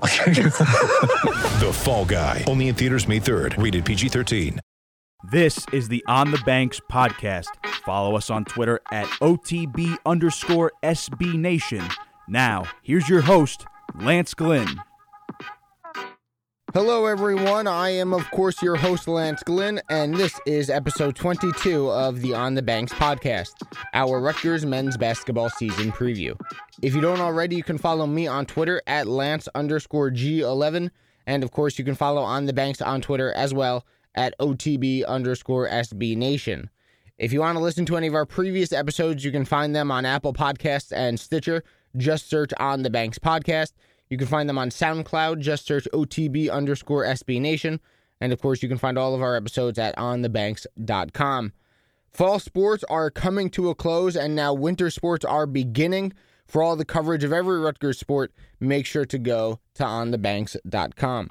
The Fall Guy. Only in theaters May 3rd. Rated PG-13. This is the On the Banks podcast. Follow us on Twitter at OTB underscore SB Nation. Now, here's your host, Lance Glynn. Hello, everyone. I am, of course, your host, Lance Glynn, and this is episode 22 of the On the Banks podcast, our Rutgers men's basketball season preview. If you don't already, you can follow me on Twitter at Lance underscore G11, and of course, you can follow On the Banks on Twitter as well at OTB underscore SB Nation. If you want to listen to any of our previous episodes, you can find them on Apple Podcasts and Stitcher. Just search On the Banks podcast. You can find them on SoundCloud. Just search OTB underscore SB Nation. And of course, you can find all of our episodes at onthebanks.com. Fall sports are coming to a close, and now winter sports are beginning. For all the coverage of every Rutgers sport, make sure to go to onthebanks.com.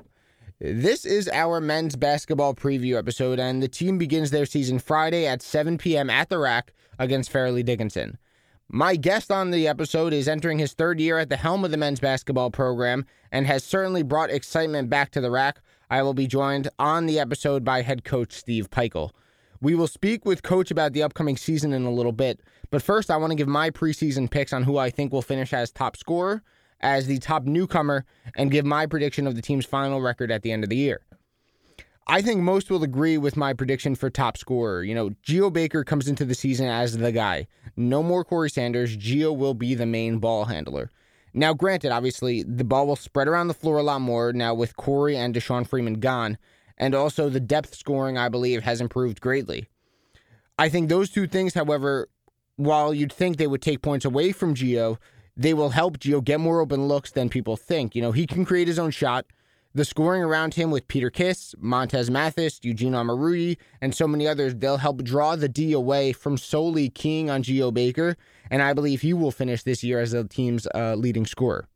This is our men's basketball preview episode, and the team begins their season Friday at 7 p.m. at the RAC against Fairleigh Dickinson. My guest on the episode is entering his third year at the helm of the men's basketball program and has certainly brought excitement back to the RAC. I will be joined on the episode by head coach Steve Pikiell. We will speak with coach about the upcoming season in a little bit, but first I want to give my preseason picks on who I think will finish as top scorer, as the top newcomer, and give my prediction of the team's final record at the end of the year. I think most will agree with my prediction for top scorer. You know, Geo Baker comes into the season as the guy. No more Corey Sanders. Geo will be the main ball handler. Now, granted, obviously, the ball will spread around the floor a lot more now with Corey and Deshawn Freeman gone. And also, the depth scoring, I believe, has improved greatly. I think those two things, however, while you'd think they would take points away from Geo, they will help Geo get more open looks than people think. You know, he can create his own shot. The scoring around him with Peter Kiss, Montez Mathis, Eugene Omoruyi, and so many others, they'll help draw the D away from solely keying on Geo Baker, and I believe he will finish this year as the team's uh, leading scorer.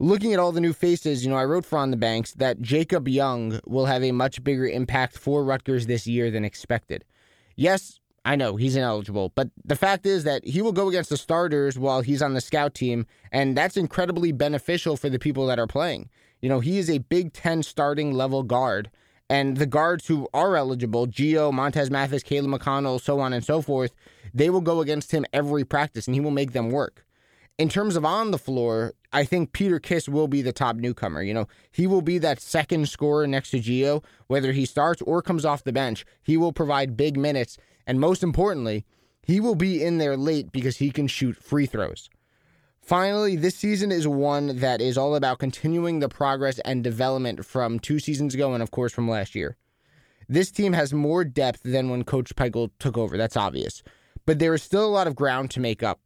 Looking at all the new faces, you know, I wrote for On the Banks that Jacob Young will have a much bigger impact for Rutgers this year than expected. Yes, I know he's ineligible, but the fact is that he will go against the starters while he's on the scout team, and that's incredibly beneficial for the people that are playing. You know, he is a Big Ten starting level guard, and the guards who are eligible, Geo, Montez Mathis, Caleb McConnell, so on and so forth, they will go against him every practice, and he will make them work. In terms of on the floor, I think Peter Kiss will be the top newcomer. You know, he will be that second scorer next to Geo, whether he starts or comes off the bench. He will provide big minutes, and most importantly, he will be in there late because he can shoot free throws. Finally, this season is one that is all about continuing the progress and development from two seasons ago and, of course, from last year. This team has more depth than when Coach Pikiell took over. That's obvious. But there is still a lot of ground to make up.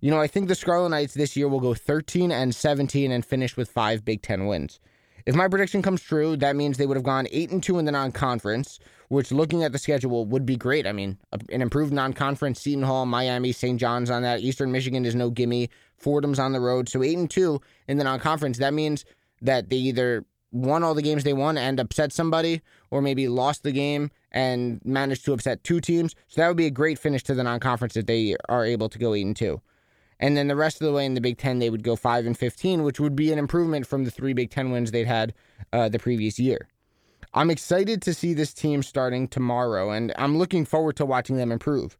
You know, I think the Scarlet Knights this year will go 13 and 17 and finish with five Big Ten wins. If my prediction comes true, that means they would have gone 8 and 2 in the non conference, which looking at the schedule would be great. I mean, an improved non conference, Seton Hall, Miami, St. John's on that. Eastern Michigan is no gimme. Fordham's on the road. So 8 and 2 in the non conference. That means that they either won all the games they won and upset somebody, or maybe lost the game and managed to upset two teams. So that would be a great finish to the non conference if they are able to go 8 and 2. And then the rest of the way in the Big Ten, they would go 5 and 15, which would be an improvement from the three Big Ten wins they'd had uh, the previous year. I'm excited to see this team starting tomorrow, and I'm looking forward to watching them improve.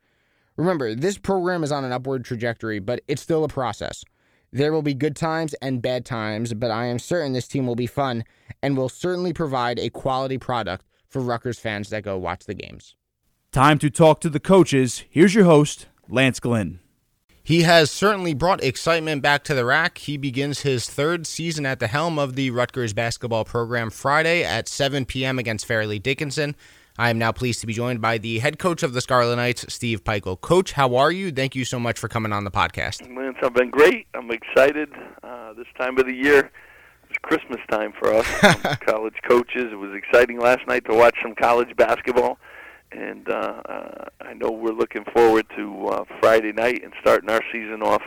Remember, this program is on an upward trajectory, but it's still a process. There will be good times and bad times, but I am certain this team will be fun and will certainly provide a quality product for Rutgers fans that go watch the games. Time to talk to the coaches. Here's your host, Lance Glynn. He has certainly brought excitement back to the RAC. He begins his third season at the helm of the Rutgers basketball program Friday at 7 p.m. against Fairleigh Dickinson. I am now pleased to be joined by the head coach of the Scarlet Knights, Steve Pikiell. Coach, how are you? Thank you so much for coming on the podcast. Lance, I've been great. I'm excited. Uh, this time of the year, it's Christmas time for us, college coaches. It was exciting last night to watch some college basketball and uh, uh, I know we're looking forward to uh, Friday night and starting our season off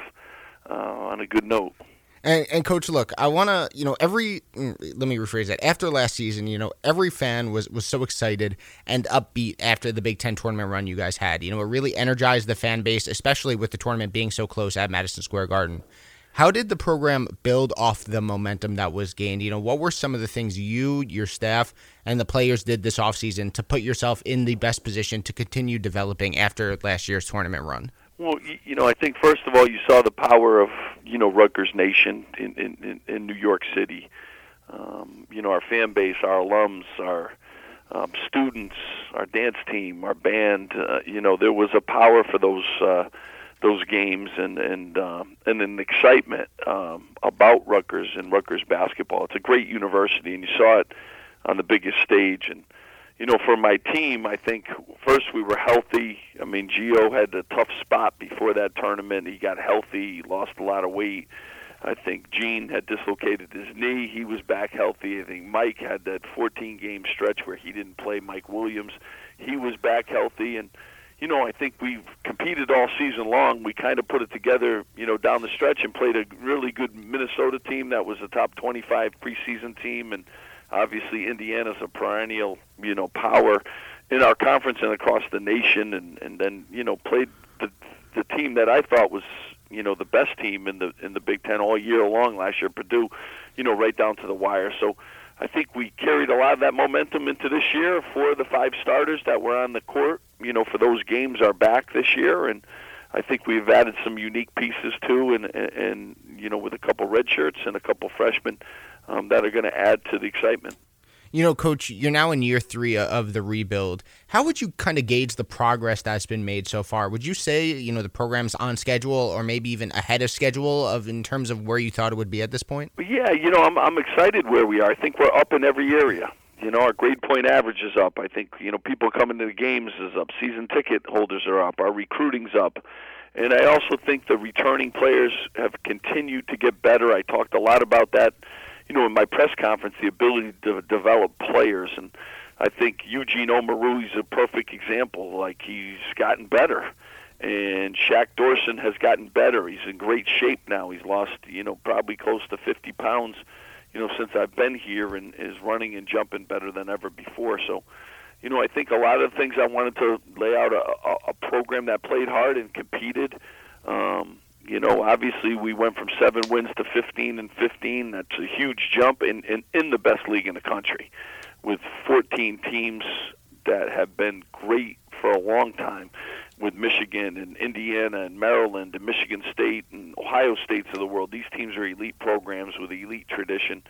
uh, on a good note. And, and coach, look, I want to, you know, every mm, let me rephrase that. After last season, you know, every fan was was so excited and upbeat after the Big Ten tournament run you guys had. You know, it really energized the fan base, especially with the tournament being so close at Madison Square Garden. How did the program build off the momentum that was gained? You know, what were some of the things you, your staff, and the players did this offseason to put yourself in the best position to continue developing after last year's tournament run? Well, you know, I think first of all, you saw the power of you know Rutgers Nation in in, in New York City. Um, you know, our fan base, our alums, our um, students, our dance team, our band. Uh, you know, there was a power for those. Uh, those games and and um, and an excitement um, about Rutgers and Rutgers basketball. It's a great university, and you saw it on the biggest stage. And you know, for my team, I think first we were healthy. I mean, Geo had a tough spot before that tournament. He got healthy, he lost a lot of weight. I think Gene had dislocated his knee. He was back healthy. I think Mike had that 14 game stretch where he didn't play. Mike Williams, he was back healthy, and you know, I think we've competed all season long. We kind of put it together, you know, down the stretch and played a really good Minnesota team that was a top 25 preseason team, and obviously Indiana's a perennial, you know, power in our conference and across the nation, and and then you know played the the team that I thought was you know the best team in the in the Big Ten all year long last year, Purdue, you know, right down to the wire. So. I think we carried a lot of that momentum into this year. Four of the five starters that were on the court you know, for those games are back this year, and I think we've added some unique pieces too, and and you know, with a couple red shirts and a couple freshmen um, that are going to add to the excitement. You know, Coach, you're now in year three of the rebuild. How would you kind of gauge the progress that's been made so far? Would you say, you know, the program's on schedule or maybe even ahead of schedule of in terms of where you thought it would be at this point? Yeah, you know, I'm I'm excited where we are. I think we're up in every area. You know, our grade point average is up. I think, you know, people coming to the games is up. Season ticket holders are up. Our recruiting's up. And I also think the returning players have continued to get better. I talked a lot about that, you know, in my press conference, the ability to develop players. And I think Eugene Omoruyi is a perfect example. Like, he's gotten better. And Shaq Doorson has gotten better. He's in great shape now. He's lost, you know, probably close to 50 pounds you know, since I've been here and is running and jumping better than ever before. So, you know, I think a lot of things I wanted to lay out a, a program that played hard and competed. Um, you know, obviously we went from seven wins to 15 and 15. That's a huge jump in, in, in the best league in the country with 14 teams that have been great for a long time with Michigan and Indiana and Maryland and Michigan State and Ohio States of the world. These teams are elite programs with elite tradition.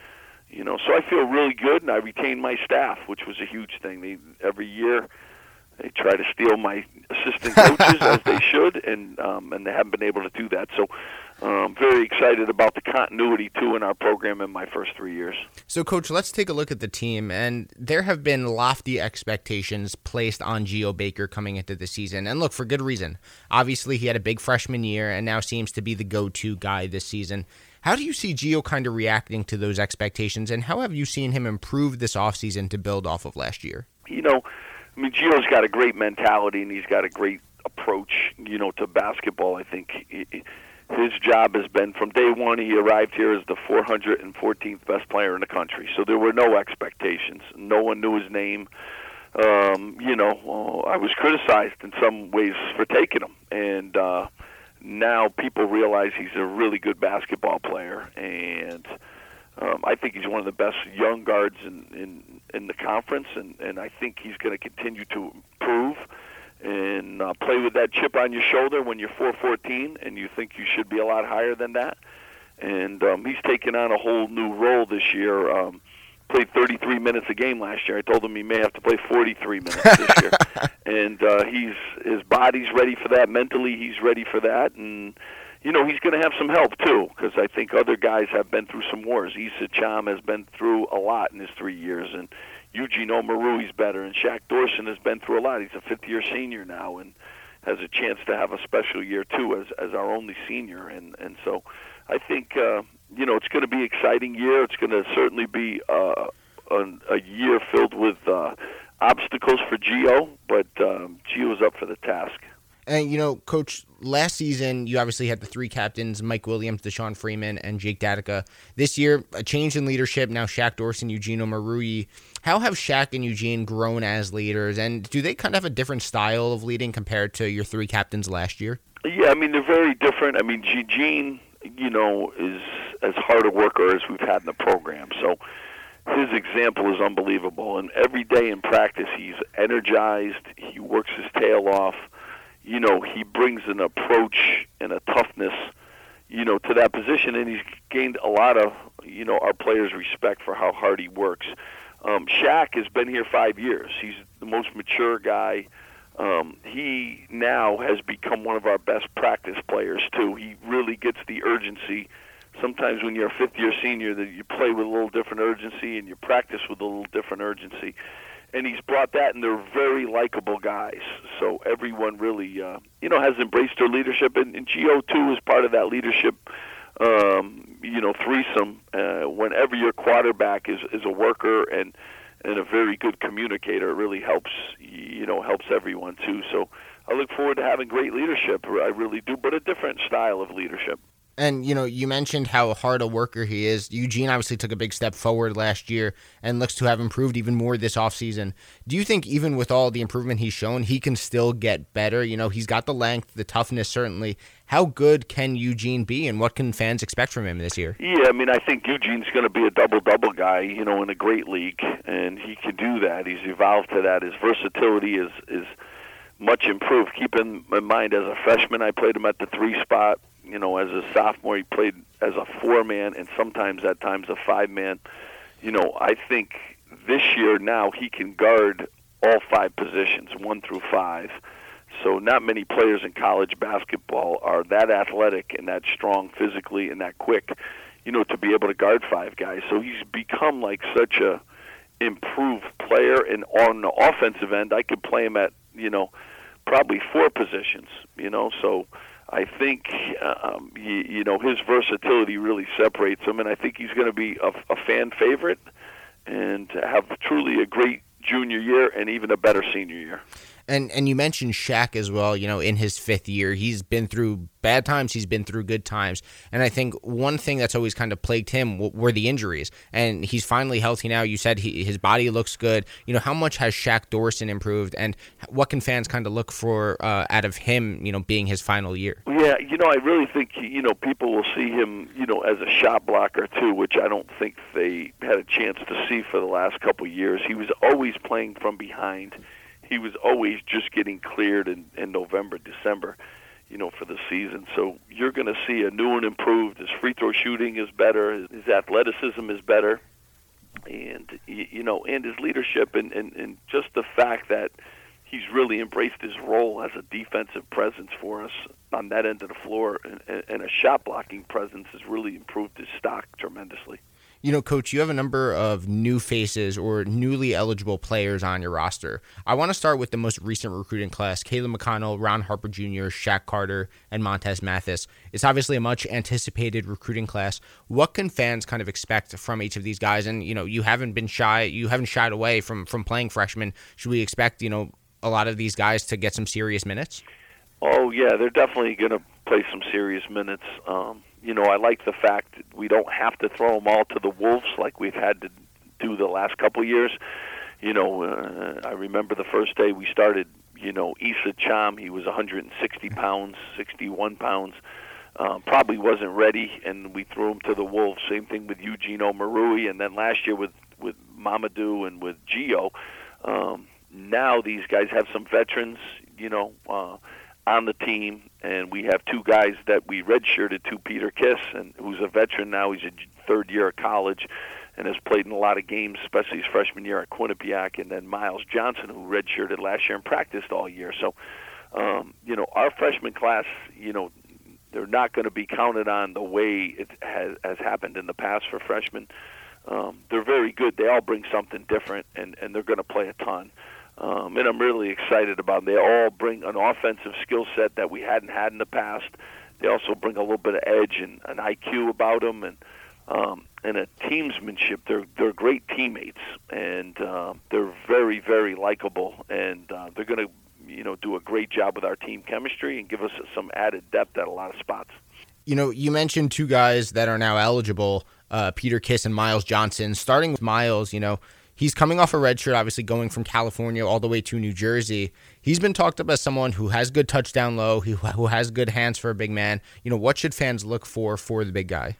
You know, so I feel really good, and I retained my staff, which was a huge thing. They every year they try to steal my assistant coaches as they should, and um, and they haven't been able to do that. So I'm very excited about the continuity too in our program in my first three years. So, coach, let's take a look at the team, and there have been lofty expectations placed on Geo Baker coming into the season, and look for good reason. Obviously, he had a big freshman year, and now seems to be the go-to guy this season. How do you see Geo kind of reacting to those expectations, and how have you seen him improve this offseason to build off of last year? You know, I mean, Geo's got a great mentality, and he's got a great approach, you know, to basketball. I think. His job has been from day one he arrived here as the 414th best player in the country. So there were no expectations. No one knew his name. Um, you know, I was criticized in some ways for taking him, and uh, now people realize he's a really good basketball player, and um, I think he's one of the best young guards in in, in the conference, and and I think he's going to continue to improve and uh, play with that chip on your shoulder when you're 414 and you think you should be a lot higher than that. And um, he's taken on a whole new role this year. Um, played 33 minutes a game last year. I told him he may have to play 43 minutes this year, and uh, he's his body's ready for that. Mentally, he's ready for that, and you know he's going to have some help too because I think other guys have been through some wars. Issa Thiam has been through a lot in his three years, and Eugene Omoruyi's better, and Shaq Doorson has been through a lot. He's a fifth-year senior now, and has a chance to have a special year too as as our only senior, and and so I think uh, you know it's going to be an exciting year. It's going to certainly be uh, a, a year filled with uh, obstacles for Geo, but um, Geo's up for the task. And you know, Coach, last season you obviously had the three captains: Mike Williams, Deshawn Freeman, and Jake Datica. This year, a change in leadership. Now Shaq Doorson and Eugene Omoruyi. How have Shaq and Eugene grown as leaders, and do they kind of have a different style of leading compared to your three captains last year? Yeah, I mean they're very different. I mean Eugene, you know, is as hard a worker as we've had in the program. So his example is unbelievable. And every day in practice, he's energized. He works his tail off you know, he brings an approach and a toughness, you know, to that position, and he's gained a lot of, you know, our players' respect for how hard he works. Um, Shaq has been here five years. He's the most mature guy. Um, he now has become one of our best practice players too. He really gets the urgency. Sometimes when you're a fifth year senior, that you play with a little different urgency and you practice with a little different urgency and he's brought that, and they're very likable guys. So everyone really, uh, you know, has embraced their leadership, and, and Geo too is part of that leadership. Um, you know, threesome. Uh, whenever your quarterback is is a worker and and a very good communicator, it really helps. You know, helps everyone too. So I look forward to having great leadership. I really do, but a different style of leadership. And you know, you mentioned how hard a worker he is. Eugene obviously took a big step forward last year and looks to have improved even more this offseason. Do you think even with all the improvement he's shown, he can still get better? You know, he's got the length, the toughness certainly. How good can Eugene be and what can fans expect from him this year? Yeah, I mean, I think Eugene's going to be a double-double guy, you know, in a great league and he can do that. He's evolved to that. His versatility is is much improved. Keep in mind as a freshman I played him at the 3 spot you know, as a sophomore, he played as a four man and sometimes at times a five man. You know, I think this year now he can guard all five positions, one through five. So not many players in college basketball are that athletic and that strong physically and that quick, you know, to be able to guard five guys. So he's become like such a improved player and on the offensive end I could play him at, you know, probably four positions, you know, so I think um, you, you know his versatility really separates him, and I think he's going to be a, a fan favorite and have truly a great junior year and even a better senior year. And and you mentioned Shaq as well. You know, in his fifth year, he's been through bad times. He's been through good times. And I think one thing that's always kind of plagued him were the injuries. And he's finally healthy now. You said he, his body looks good. You know, how much has Shaq Doorson improved, and what can fans kind of look for uh, out of him? You know, being his final year. Yeah, you know, I really think you know people will see him, you know, as a shot blocker too, which I don't think they had a chance to see for the last couple years. He was always playing from behind he was always just getting cleared in, in November, December, you know, for the season. So you're going to see a new and improved. His free throw shooting is better. His athleticism is better, and you know, and his leadership and and, and just the fact that he's really embraced his role as a defensive presence for us on that end of the floor, and, and a shot blocking presence has really improved his stock tremendously. You know, coach, you have a number of new faces or newly eligible players on your roster. I want to start with the most recent recruiting class Caleb McConnell, Ron Harper Jr., Shaq Carter, and Montez Mathis. It's obviously a much anticipated recruiting class. What can fans kind of expect from each of these guys? And, you know, you haven't been shy, you haven't shied away from, from playing freshmen. Should we expect, you know, a lot of these guys to get some serious minutes? Oh, yeah, they're definitely going to play some serious minutes. Um, you know, I like the fact that we don't have to throw them all to the wolves like we've had to do the last couple of years. You know, uh, I remember the first day we started. You know, Issa Thiam, he was 160 pounds, 61 pounds. Uh, probably wasn't ready, and we threw him to the wolves. Same thing with Eugene Omoruyi, and then last year with with Mamadou and with Geo. Um, now these guys have some veterans, you know, uh, on the team, and we have two guys that we redshirted to Peter Kiss, and who's a veteran now. He's a third year of college, and has played in a lot of games, especially his freshman year at Quinnipiac, and then Myles Johnson, who redshirted last year and practiced all year. So, um, you know, our freshman class, you know, they're not going to be counted on the way it has, has happened in the past for freshmen. Um, they're very good. They all bring something different, and, and they're going to play a ton. Um, and I'm really excited about them. They all bring an offensive skill set that we hadn't had in the past. They also bring a little bit of edge and an IQ about them, and um, and a teamsmanship. They're they're great teammates, and uh, they're very very likable, and uh, they're going to you know do a great job with our team chemistry and give us some added depth at a lot of spots. You know, you mentioned two guys that are now eligible, uh, Peter Kiss and Myles Johnson. Starting with Myles, you know, he's coming off a red shirt, obviously going from California all the way to New Jersey. He's been talked up as someone who has good touchdown low, who, who has good hands for a big man. You know, what should fans look for for the big guy?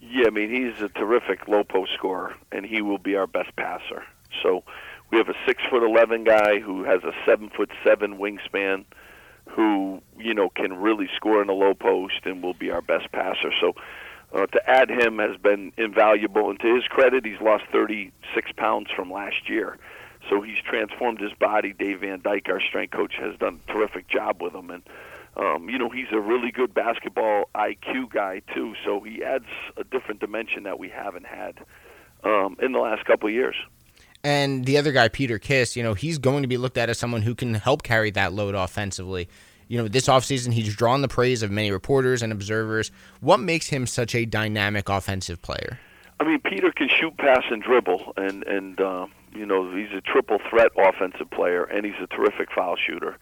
Yeah, I mean he's a terrific low post scorer, and he will be our best passer. So we have a six foot eleven guy who has a seven foot seven wingspan, who you know can really score in the low post and will be our best passer. So uh, to add him has been invaluable. And to his credit, he's lost 36 pounds from last year. So he's transformed his body. Dave Van Dyke, our strength coach, has done a terrific job with him. And um, you know, he's a really good basketball IQ guy too. So he adds a different dimension that we haven't had um, in the last couple of years. And the other guy, Peter Kiss, you know, he's going to be looked at as someone who can help carry that load offensively. You know, this offseason, he's drawn the praise of many reporters and observers. What makes him such a dynamic offensive player? I mean, Peter can shoot, pass, and dribble, and and uh, you know he's a triple threat offensive player, and he's a terrific foul shooter.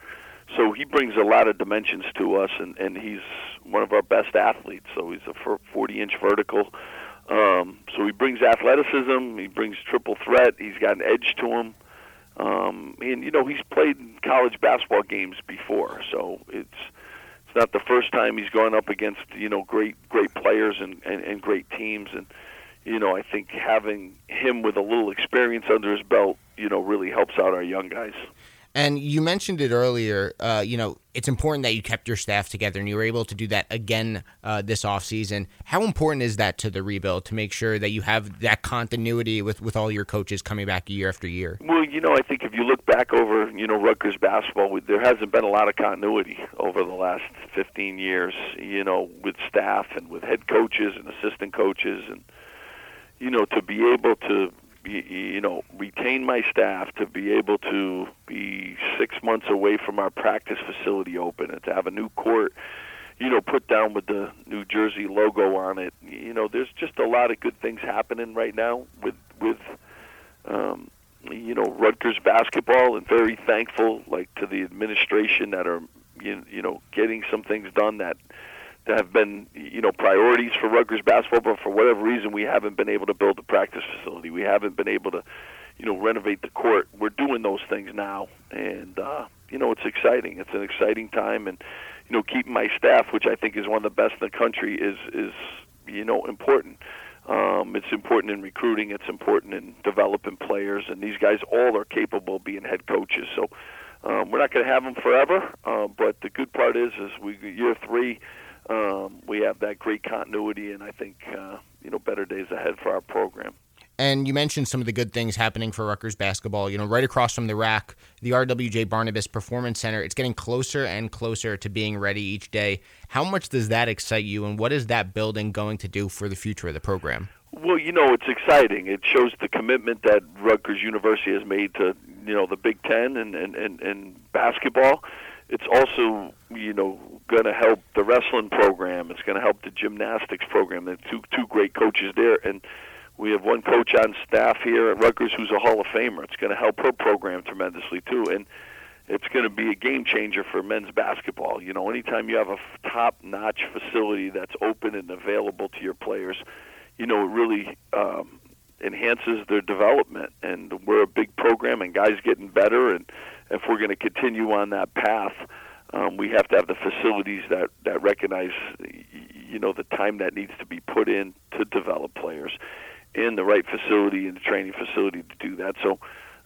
So he brings a lot of dimensions to us, and, and he's one of our best athletes. So he's a 40 inch vertical. Um, so he brings athleticism, he brings triple threat, he's got an edge to him. Um, and, you know, he's played college basketball games before, so it's it's not the first time he's gone up against, you know, great great players and, and, and great teams. And, you know, I think having him with a little experience under his belt, you know, really helps out our young guys. And you mentioned it earlier. Uh, you know, it's important that you kept your staff together, and you were able to do that again uh, this offseason. How important is that to the rebuild to make sure that you have that continuity with, with all your coaches coming back year after year? Well, you know, I think if you look back over, you know, Rutgers basketball, there hasn't been a lot of continuity over the last 15 years, you know, with staff and with head coaches and assistant coaches. And, you know, to be able to you know, retain my staff to be able to be six months away from our practice facility open and to have a new court, you know, put down with the New Jersey logo on it. You know, there's just a lot of good things happening right now with with um, you know Rutgers basketball, and very thankful like to the administration that are you, you know getting some things done that that have been you know priorities for Rutgers basketball, but for whatever reason we haven't been able to build a practice facility. We haven't been able to you know renovate the court. We're doing those things now, and uh, you know it's exciting. It's an exciting time, and you know keeping my staff, which I think is one of the best in the country, is is you know important. Um, it's important in recruiting. It's important in developing players, and these guys all are capable of being head coaches. So um, we're not going to have them forever, uh, but the good part is, is we year three um, we have that great continuity, and I think uh, you know better days ahead for our program. And you mentioned some of the good things happening for Rutgers basketball. You know, right across from the RAC, the RWJ Barnabas Performance Center, it's getting closer and closer to being ready each day. How much does that excite you, and what is that building going to do for the future of the program? Well, you know, it's exciting. It shows the commitment that Rutgers University has made to, you know, the Big Ten and, and, and, and basketball. It's also, you know, going to help the wrestling program. It's going to help the gymnastics program. There's two two great coaches there, and we have one coach on staff here at Rutgers who's a Hall of Famer. It's going to help her program tremendously too, and it's going to be a game changer for men's basketball. You know, anytime you have a top-notch facility that's open and available to your players, you know, it really um, enhances their development. And we're a big program, and guys getting better. And if we're going to continue on that path um, we have to have the facilities that that recognize, you know, the time that needs to be put in to develop players, in the right facility and the training facility to do that. So,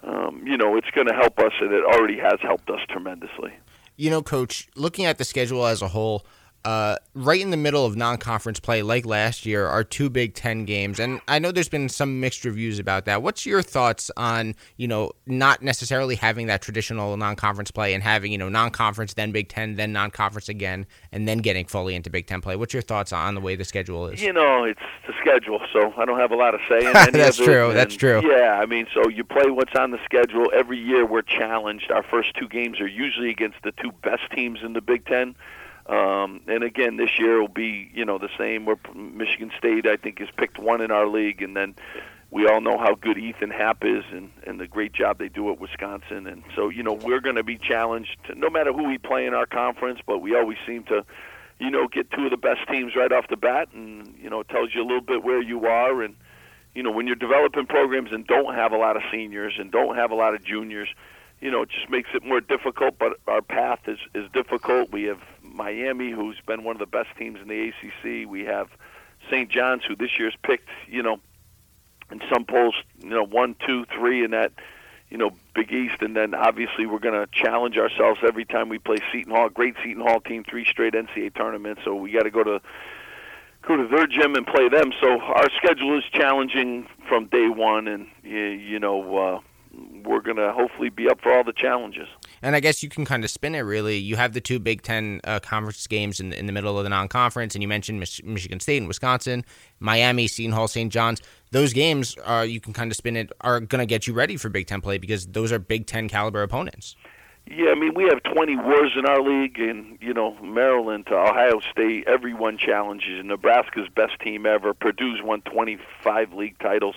um, you know, it's going to help us, and it already has helped us tremendously. You know, Coach, looking at the schedule as a whole, uh, right in the middle of non-conference play, like last year, are two Big Ten games, and I know there's been some mixed reviews about that. What's your thoughts on you know not necessarily having that traditional non-conference play and having you know non-conference then Big Ten then non-conference again and then getting fully into Big Ten play? What's your thoughts on the way the schedule is? You know, it's the schedule, so I don't have a lot of say in any That's of it. true, that's true. Yeah, I mean, so you play what's on the schedule every year. We're challenged. Our first two games are usually against the two best teams in the Big Ten. Um, and again, this year will be you know the same. Where Michigan State, I think, has picked one in our league, and then we all know how good Ethan Happ is, and and the great job they do at Wisconsin. And so you know we're going to be challenged no matter who we play in our conference, but we always seem to you know get two of the best teams right off the bat, and you know it tells you a little bit where you are and. You know, when you're developing programs and don't have a lot of seniors and don't have a lot of juniors, you know, it just makes it more difficult. But our path is is difficult. We have Miami, who's been one of the best teams in the ACC. We have St. John's, who this year's picked, you know, in some polls, you know, one, two, three in that, you know, Big East, and then obviously we're going to challenge ourselves every time we play Seton Hall. Great Seton Hall team, three straight NCAA tournaments, so we got to go to go to their gym and play them. So our schedule is challenging from day one, and you, you know. Uh, we're going to hopefully be up for all the challenges. And I guess you can kind of spin it really. You have the two Big Ten uh, conference games in, in the middle of the non conference, and you mentioned Mich- Michigan State and Wisconsin, Miami, Seton Hall, St. John's. Those games, uh, you can kind of spin it, are going to get you ready for Big Ten play because those are Big Ten caliber opponents. Yeah, I mean, we have 20 wars in our league, and, you know, Maryland to Ohio State, everyone challenges. Nebraska's best team ever. Purdue's won 25 league titles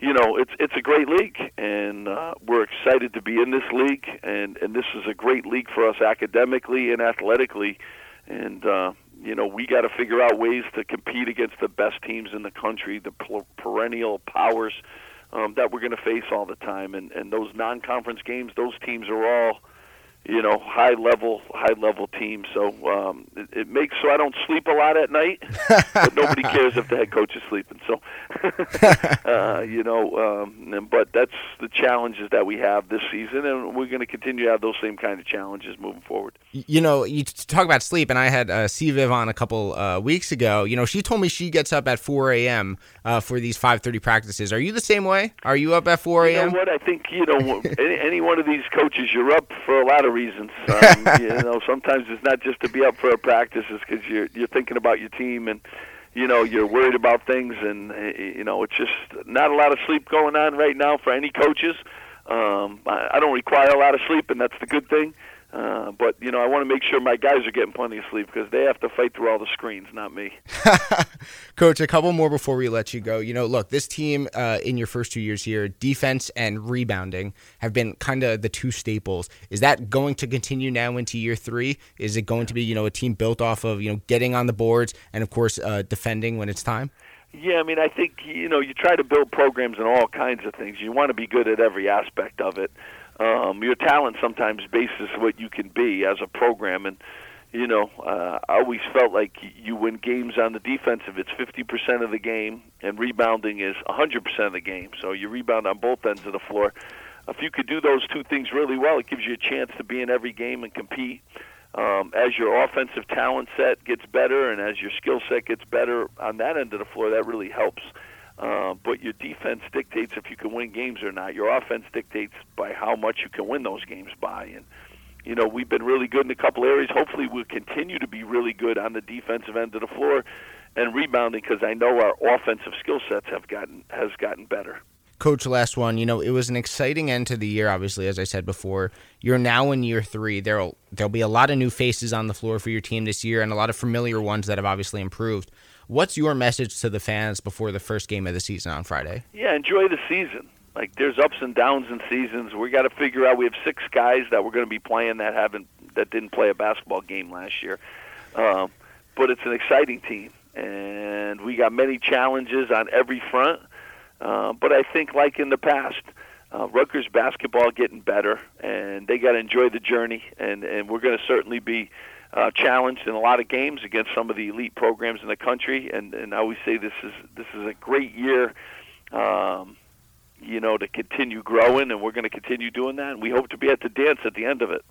you know, it's it's a great league, and uh, we're excited to be in this league, and and this is a great league for us academically and athletically, and uh, you know we got to figure out ways to compete against the best teams in the country, the perennial powers um, that we're going to face all the time, and and those non-conference games, those teams are all you know, high level, high level team. So um, it, it makes so I don't sleep a lot at night, but nobody cares if the head coach is sleeping. So, uh, you know, um, but that's the challenges that we have this season, and we're going to continue to have those same kind of challenges moving forward. You know, you talk about sleep, and I had uh, Viv on a couple uh, weeks ago. You know, she told me she gets up at 4 a.m. Uh, for these 5:30 practices. Are you the same way? Are you up at 4 a.m.? You know what? I think you know any, any one of these coaches, you're up for a lot of reasons. Um, you know, sometimes it's not just to be up for a practice; it's because you're you're thinking about your team and you know you're worried about things, and you know it's just not a lot of sleep going on right now for any coaches. Um, I, I don't require a lot of sleep, and that's the good thing. Uh, but you know, I want to make sure my guys are getting plenty of sleep because they have to fight through all the screens, not me. Coach, a couple more before we let you go. You know, look, this team uh, in your first two years here, defense and rebounding have been kind of the two staples. Is that going to continue now into year three? Is it going to be you know a team built off of you know getting on the boards and of course uh, defending when it's time? Yeah, I mean, I think you know you try to build programs and all kinds of things. You want to be good at every aspect of it um, your talent sometimes bases what you can be as a program. And you know uh, I always felt like you win games on the defensive. It's 50% of the game and rebounding is 100% of the game. So you rebound on both ends of the floor. If you could do those two things really well it gives you a chance to be in every game and compete. Um, as your offensive talent set gets better and as your skill set gets better on that end of the floor that really helps Uh, but your defense dictates if you can win games or not. Your offense dictates by how much you can win those games by. And you know we've been really good in a couple areas. Hopefully, we'll continue to be really good on the defensive end of the floor and rebounding because I know our offensive skill sets have gotten has gotten better. Coach, last one. You know, it was an exciting end to the year. Obviously, as I said before, you're now in year three. There'll there'll be a lot of new faces on the floor for your team this year, and a lot of familiar ones that have obviously improved. What's your message to the fans before the first game of the season on Friday? Yeah, enjoy the season. Like there's ups and downs in seasons. We got to figure out. We have six guys that we're going to be playing that haven't that didn't play a basketball game last year, um, but it's an exciting team, and we got many challenges on every front. Uh, but I think, like in the past, uh, Rutgers basketball getting better, and they got to enjoy the journey, and and we're going to certainly be uh, challenged in a lot of games against some of the elite programs in the country. And, and I always say this is this is a great year, um, you know, to continue growing, and we're going to continue doing that. And we hope to be at the dance at the end of it.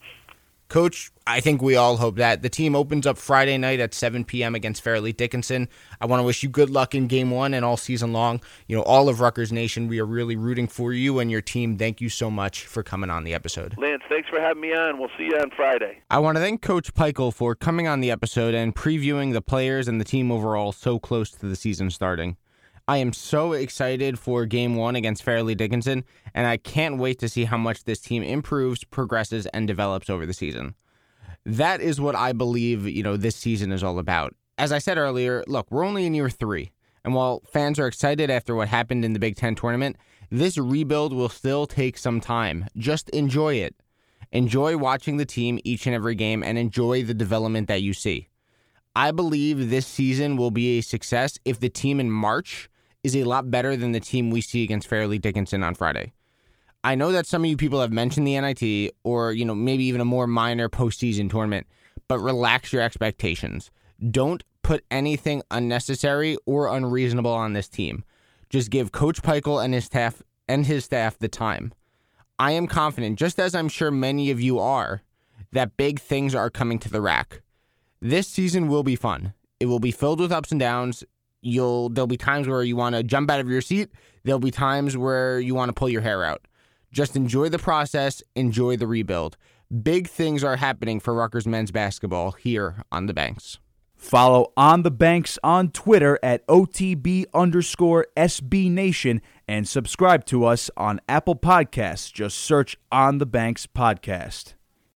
Coach, I think we all hope that. The team opens up Friday night at 7 p.m. against Fairleigh Dickinson. I want to wish you good luck in game one and all season long. You know, all of Rutgers Nation, we are really rooting for you and your team. Thank you so much for coming on the episode. Lance, thanks for having me on. We'll see you on Friday. I want to thank Coach Pikiell for coming on the episode and previewing the players and the team overall so close to the season starting. I am so excited for game one against Fairleigh Dickinson, and I can't wait to see how much this team improves, progresses, and develops over the season. That is what I believe, you know, this season is all about. As I said earlier, look, we're only in year three. And while fans are excited after what happened in the Big Ten tournament, this rebuild will still take some time. Just enjoy it. Enjoy watching the team each and every game and enjoy the development that you see. I believe this season will be a success if the team in March is a lot better than the team we see against Fairleigh Dickinson on Friday. I know that some of you people have mentioned the NIT or, you know, maybe even a more minor postseason tournament, but relax your expectations. Don't put anything unnecessary or unreasonable on this team. Just give Coach Pikiell and his staff and his staff the time. I am confident, just as I'm sure many of you are, that big things are coming to the RAC. This season will be fun. It will be filled with ups and downs you'll there'll be times where you want to jump out of your seat there'll be times where you want to pull your hair out just enjoy the process enjoy the rebuild big things are happening for Rutgers men's basketball here on the banks Follow On the Banks on Twitter at OTB underscore SB Nation and subscribe to us on Apple Podcasts. Just search On the Banks Podcast.